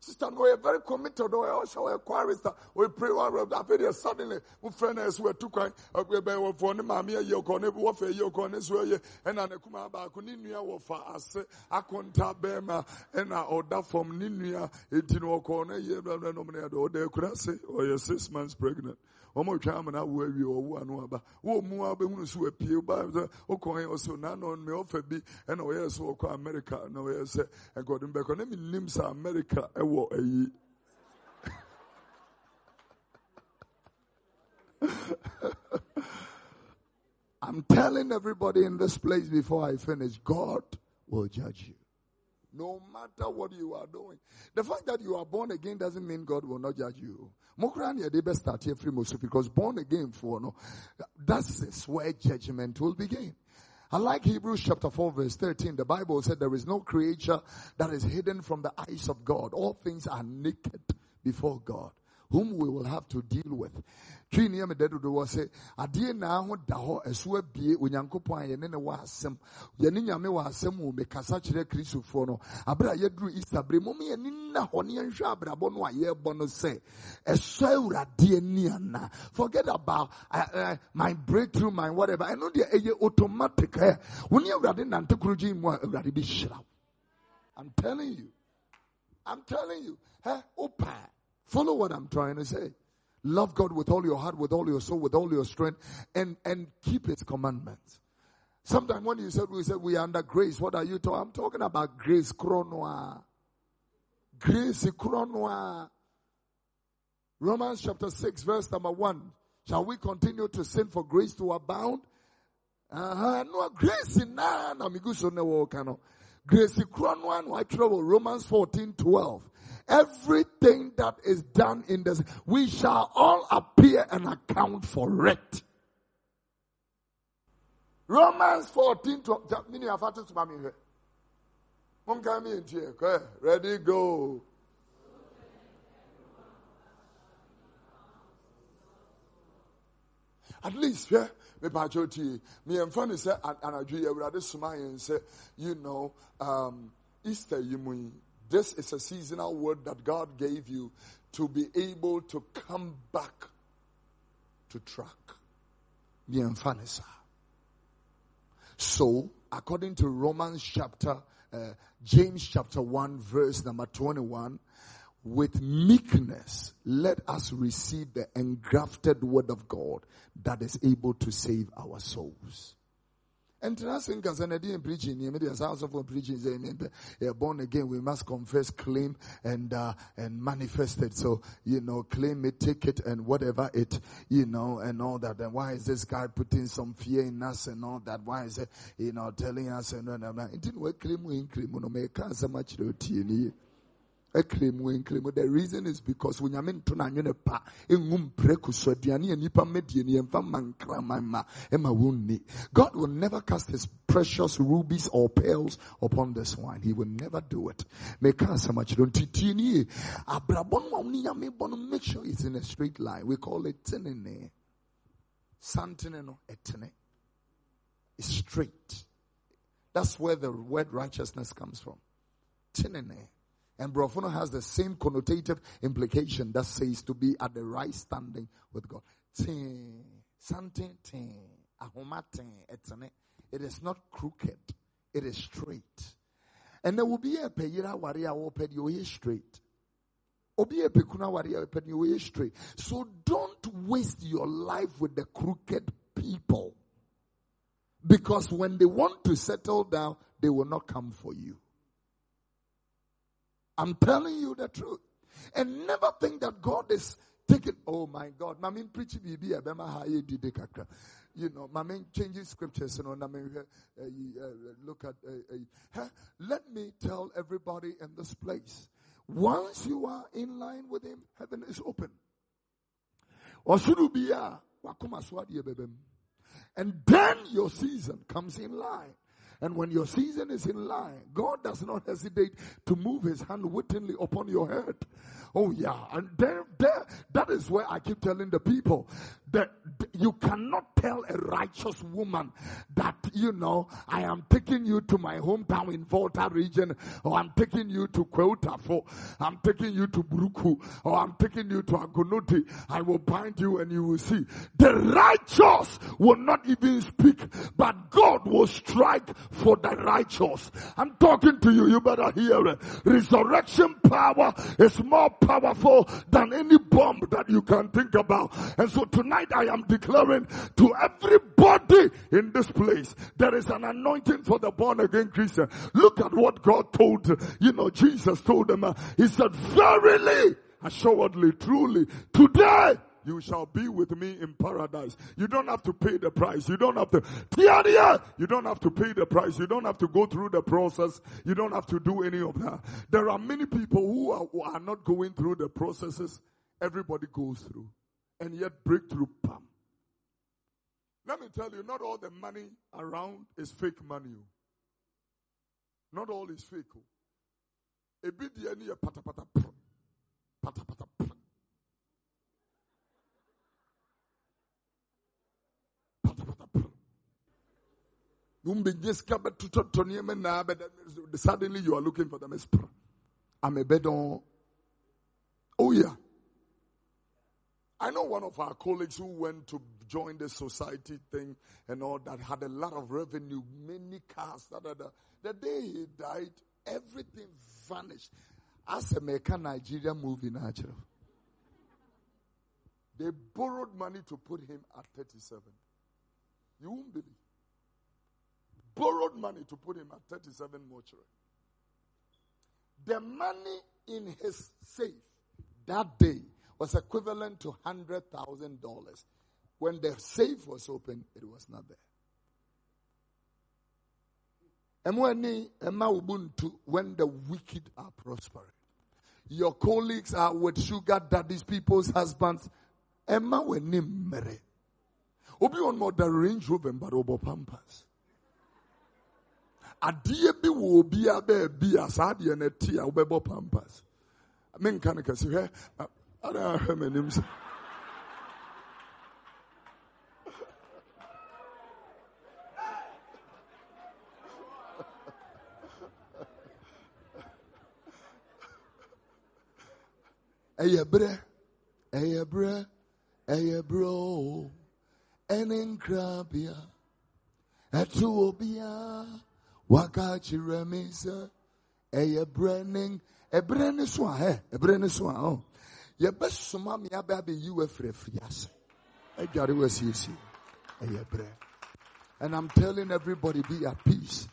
sister, you're very committed. Or also a chorister. We pray one I feel suddenly. We friend us were two kind. Uh, we be for the mammy a yoko, never war for yoko, and so ye, and an akuma ba kuninia wa fa ase, akonta bema, and a order from ninia, eighteen or corner, ye, no, no, no, no, they could say, oh, or you're six months pregnant. Ama na awo ano aba mu abɛhunu so apie ba sɛ ɔkɔn yɛ ɔsɛ na no mɛ ɔfɛ bi ɛna ɔyɛ sɛ ɔkɔ america na ɔyɛ sɛ ɛgɔdun bɛkɔ ne mi nim ɛwɔ ayi. I'm telling everybody in this place before I finish, God will judge you. No matter what you are doing. The fact that you are born again doesn't mean God will not judge you. Because born again for no that's where judgment will begin. I like Hebrews chapter 4 verse 13. The Bible said there is no creature that is hidden from the eyes of God. All things are naked before God whom we will have to deal with. twi nneɛma da dodo wɔ sɛ adeɛ naa ho da hɔ ɛso abie onyankopɔn a yɛne ne wɔ asɛm. Yɛne nyame wɔ asɛm wɔ mekasa kyerɛ kristofoɔ no. Abere a yɛduru easter bere mom yɛne nna hɔ ne yɛnhwɛ abrabɔ no a yɛrebɔ no sɛ ɛsɔ awurade ani ana? Forget about uh, uh, my breakthrough my whatever. Ɛno deɛ ɛyɛ automatic ɛ. Wo ne awurade nante koro gye mu a awurade i'm telling you. I'm telling you. Ɛ wopa Follow what I'm trying to say. Love God with all your heart, with all your soul, with all your strength, and, and keep His commandments. Sometimes when you said we said we are under grace, what are you talking? I'm talking about grace chronoa. Grace chronoa. Romans chapter 6, verse number 1. Shall we continue to sin for grace to abound? Uh-huh. No, grace in na miguso ne wo kano. Grace chronoa no I Romans 14, 12. Everything that is done in this, we shall all appear and account for it. Romans 14, 12, mini afatu sumami here. Mungkami intie, okay, ready, go. At least, yeah, me patroti, me and funny say, and I do you know, um, Easter, mean, this is a seasonal word that God gave you to be able to come back to track. So, according to Romans chapter, uh, James chapter 1 verse number 21, with meekness, let us receive the engrafted word of God that is able to save our souls. And Trasin Casanadi preaching, the house of preaching, they born again, we must confess, claim, and, uh, and manifest it. So, you know, claim it, take it, and whatever it, you know, and all that. And why is this guy putting some fear in us and all that? Why is it, you know, telling us and all that? It didn't work, claim, we claim, no, make The reason is because when you're to na nyene pa engum preku so aduane anipa medie ne yemfa mankra ma wonni. God will never cast his precious rubies or pearls upon this wine. He will never do it. Make so much don't titini abrabon ma uni yame bono make sure it's in a straight line. We call it tenene. Santene no etene. It's straight. That's where the word righteousness comes from. Tinene. And Brofono has the same connotative implication that says to be at the right standing with God. It is not crooked, it is straight. And there will be a payira waria open your straight. Obi pekuna waria open straight. So don't waste your life with the crooked people. Because when they want to settle down, they will not come for you. I'm telling you the truth. And never think that God is taking, oh my God, my main preaching kakra. You know, my main changing scriptures, you know, I mean, uh, uh, look at, uh, let me tell everybody in this place. Once you are in line with Him, heaven is open. And then your season comes in line. And when your season is in line, God does not hesitate to move his hand wittingly upon your head. Oh yeah. And there, there, that is where I keep telling the people that you cannot tell a righteous woman that, you know, I am taking you to my hometown in Volta region, or I'm taking you to Kweutafo, I'm taking you to Buruku, or I'm taking you to Agunuti. I will bind you and you will see. The righteous will not even speak, but God will strike for the righteous. I'm talking to you, you better hear it. Resurrection power is more powerful than any bomb that you can think about. And so tonight I am declaring to everybody in this place, there is an anointing for the born again Christian. Look at what God told, you know, Jesus told them. He said, verily, assuredly, truly, today you shall be with me in paradise. You don't have to pay the price. You don't have to, you don't have to pay the price. You don't have to go through the process. You don't have to do any of that. There are many people who are, who are not going through the processes everybody goes through. And yet breakthrough, pam. Let me tell you, not all the money around is fake money. Oh. Not all is fake. A bit the pata pata pata pata Suddenly you are looking for them. I'm a bedon. Oh yeah. I know one of our colleagues who went to join the society thing and all that had a lot of revenue, many cars. Da, da, da. The day he died, everything vanished. As a American Nigeria movie natural. They borrowed money to put him at 37. You won't believe borrowed money to put him at 37 mortuary. The money in his safe that day was equivalent to $100,000. When the safe was open, it was not there. When the wicked are prospering. Your colleagues are with sugar daddies, people's husbands. Emma when marry. Obi on more the Range Rover but obo pampas adeɛ bi obiara baabi a ti a pampas kɛse hwɛ eh, ada ahwɛ m'anim sɛ ɛyɛ berɛ ɛyɛ berɛ ɛyɛ berɛ o. Ɛne nkrabea ɛto obiara waka kyerɛ me sɛ ɛyɛ berɛ ne ɛberɛ ne so a ɛ ɛberɛ ne so a ɔ yɛbɛsoma me abɛ abɛyi wo afiri afiri ase. Adware wo asiesie. Ɛyɛ berɛ and i'm telling everybody be at peace.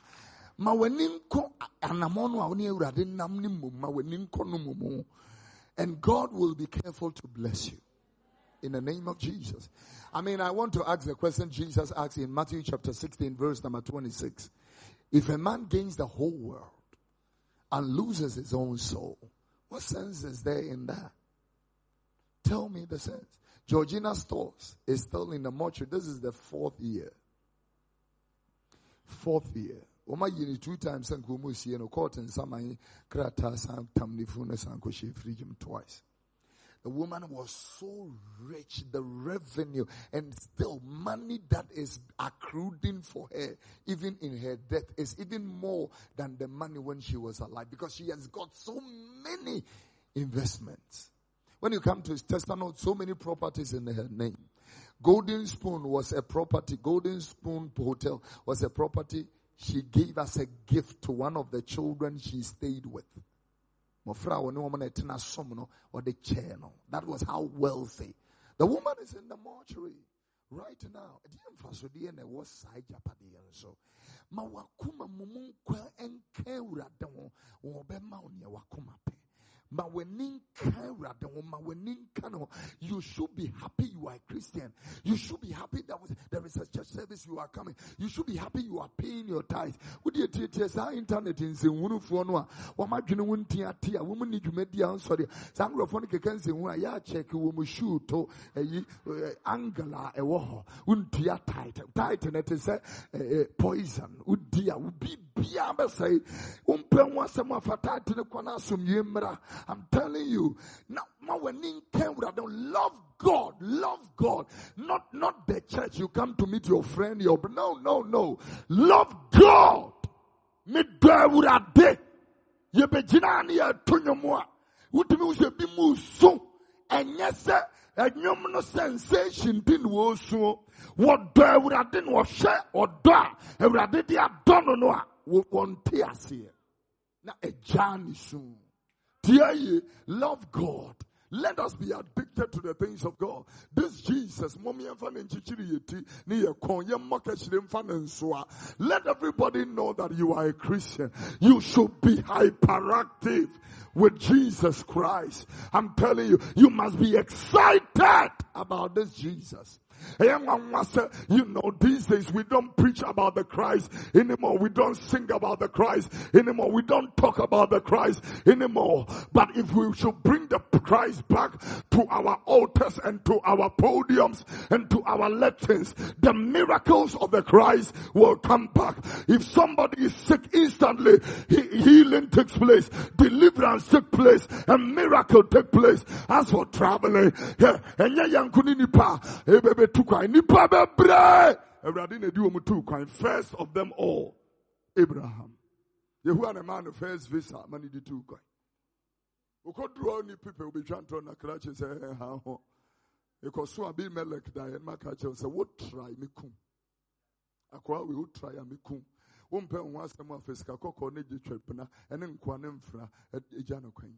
Ma w'ani nkɔ anammɔ no a wo ne nam ne mmom ma w'ani nkɔ no mmom and god will be careful to bless you. In the name of jesus. I mean i want to ask the question jesus asked in matthew chapter 16 verse number 26 if a man gains the whole world and loses his own soul, What sense is there in that? Tell me the sense. Georgina Stores is still in the mortuary. This is the fourth year. Fourth year. Oma yini two times and kumu siye no court and some krata san tamni fune san koshe free twice. The woman was so rich, the revenue, and still money that is accruing for her, even in her death, is even more than the money when she was alive because she has got so many investments. When you come to his testament, so many properties in her name. Golden Spoon was a property. Golden Spoon Hotel was a property she gave as a gift to one of the children she stayed with. That was how wealthy. The woman is in the mortuary right now. Ma wakuma mumu you should be happy you are a Christian. You should be happy that there is a church service you are coming. You should be happy you are paying your tithe. Would you tell us our internet in one of one what my won't tia tia woman need you on sorry. Sangrophonic can say when I check woman shoot angela a war wouldn't tia tight tight and it is a poison would dear would be bia say umpɛ ho asɛm afata ne kwan asomdwe mmra i'm telling you now ma w'ani nka wurade love god love god. Not not the church you come to meet your friend your no no no. Love god. Awurade ne no sensation na awurade na awurade no no a wɔnte aseɛ na agya ne sum tie love god let us be addicted to the things of God. This Jesus, let everybody know that you are a Christian. You should be hyperactive with Jesus Christ. I'm telling you, you must be excited about this Jesus. You know, these days we don't preach about the Christ anymore. We don't sing about the Christ anymore. We don't talk about the Christ anymore. But if we should bring the Christ back to our altars and to our podiums and to our lectures, the miracles of the Christ will come back. If somebody is sick instantly, healing takes place, deliverance takes place, a miracle takes place. As for traveling, yeah, tu kwan. Nipa bebree! Awurade na edi wɔn tu kwan. First of them all abraham. Yehu na maa no first visa ma ne di tu kwan. Okoduro ni pipa obetwa ntɔ na kra kye sɛ ɛha ho. Ekɔso abimelek da yɛn ma ka kyerɛ sɛ wo try me kum. Akɔa wei wo try a me kum. Wompɛ ho asɛm a fɛ sika kɔkɔɔ ne gye twɛpena ɛne nkoa ne mfra egya no kwan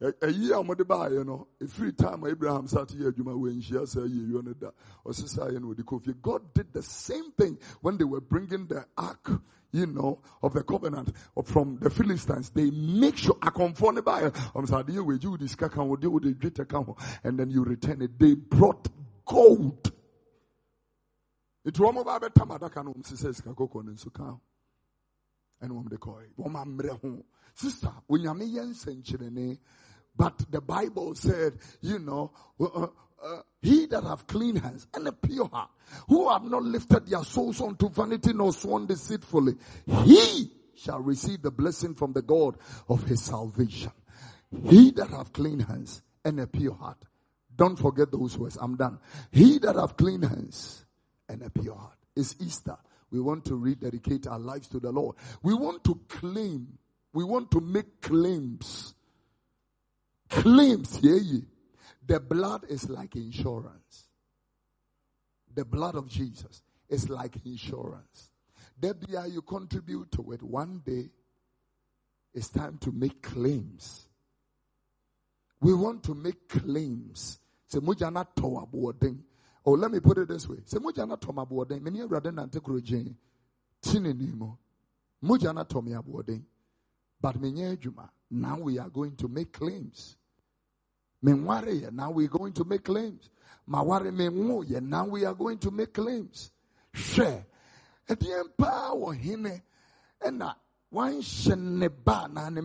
ɛyi a wɔde baayɛ no efiri time abraham start yɛ adwuma wɔ nhyia sɛ yɛ yɔ no da ɔsesa yɛ no wɔde kɔ fie god did the same thing when they were bringing the ark you know, of the covenant from the Philistines, they make sure akɔnfɔ ne baayɛ ɔmo sɛ adeɛ wɔ wɔ de sika kan wɔ de wɔ de dwetɛ kan ho and then you return it. They brought gold. Etu wɔn ba bɛ tam adaka no wɔn sisɛ sika kɔkɔɔ ne nso kan ɛna wɔn de kɔɛ wɔn amrɛ ho. But the Bible said, you know, uh, uh, uh, he that have clean hands and a pure heart, who have not lifted their souls unto vanity nor sworn deceitfully, he shall receive the blessing from the God of his salvation. He that have clean hands and a pure heart. Don't forget those words. I'm done. He that have clean hands and a pure heart. It's Easter. We want to rededicate our lives to the Lord. We want to claim. We want to make claims claims, yeah, the blood is like insurance. The blood of Jesus is like insurance. That you contribute to it. One day, it's time to make claims. We want to make claims. Say, mujana towa boarding. Or oh, let me put it this way. Say, mujana toma boarding. Many rather than take rojin. Tini. Mujana tomi aboarding. But menye juma. Now we are going to make claims. Now we're going to make claims. Maware now we are going to make claims. Share. Wanhyɛ ne ba na ne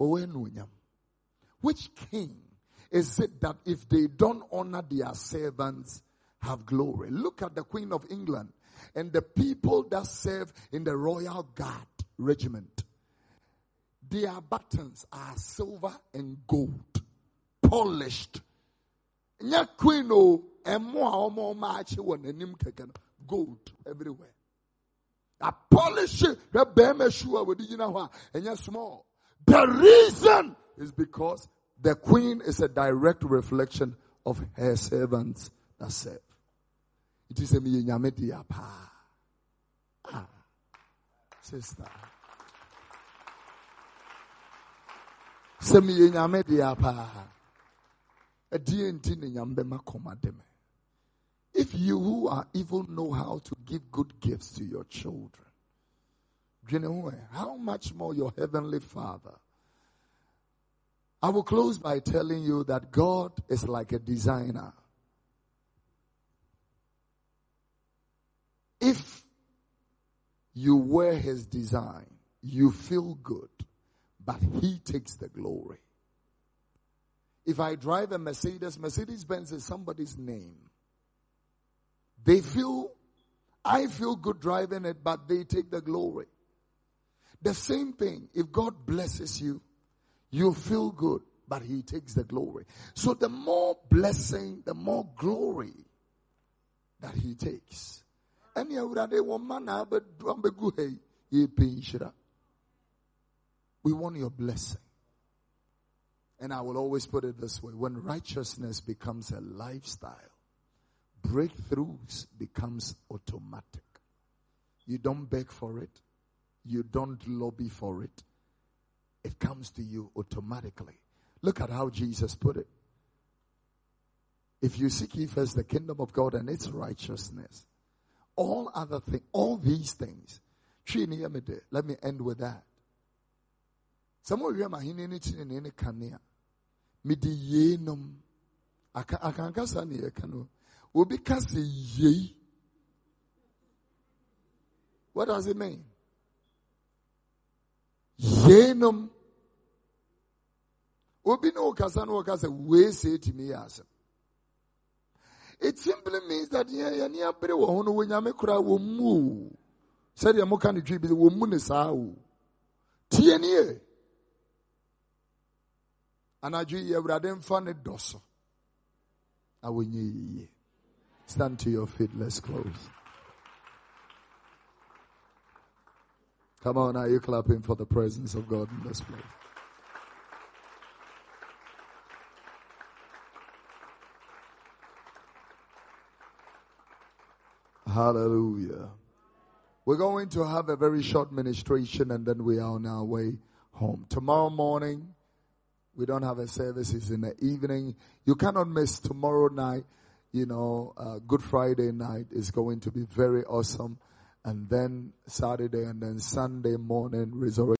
a Which king is it that if they don't honor their servants have glory? Look at the Queen of England and the people that serve in the Royal Guard regiment. Their buttons are silver and gold, polished. Gold everywhere. A polish the we small. The reason is because the queen is a direct reflection of her servants that serve. It is a mi nyame dia pa. Ah. Sister. Sɛ meyɛ nyame deɛ paa ɛdeɛ nti ne nyame bɛma kɔmade me if you who are evil know how to give good gifts to your children how much more your heavenly father? I will close by telling you that God is like a designer. If you wear his design, you feel good but he takes the glory. If I drive a Mercedes, Mercedes Benz is somebody's name. They feel, I feel good driving it, but they take the glory. The same thing, if God blesses you, you feel good, but he takes the glory. So the more blessing, the more glory that he takes. Any woman we want your blessing. And I will always put it this way. When righteousness becomes a lifestyle, breakthroughs becomes automatic. You don't beg for it. You don't lobby for it. It comes to you automatically. Look at how Jesus put it. If you seek ye first the kingdom of God and its righteousness, all other things, all these things, let me end with that sɛ mohwɛ mahene no kyene ne kanea. Mede yeinom akanka saa ne yɛka no obi ka sɛ yei what does it mean? Yeinom obi ne wokasa no wɔka sɛ wei sɛ ɛtumi yɛ asɛm it simply means that yɛne abere wɔ ho no wɔnyame koraa wɔ mu. O sɛdeɛ moka no dwi bi wɔ mu ne saa o tie nie anadwo yi awurade mfa ne dɔ so na wɔnyɛ yie stand to your feet let's close come on are you clapping for the presence of god in this place Hallelujah. We're going to have a very short ministration and then we are on our way home. Tomorrow morning, we don't have a services in the evening. You cannot miss tomorrow night. You know, uh, Good Friday night is going to be very awesome. And then Saturday and then Sunday morning resurrection.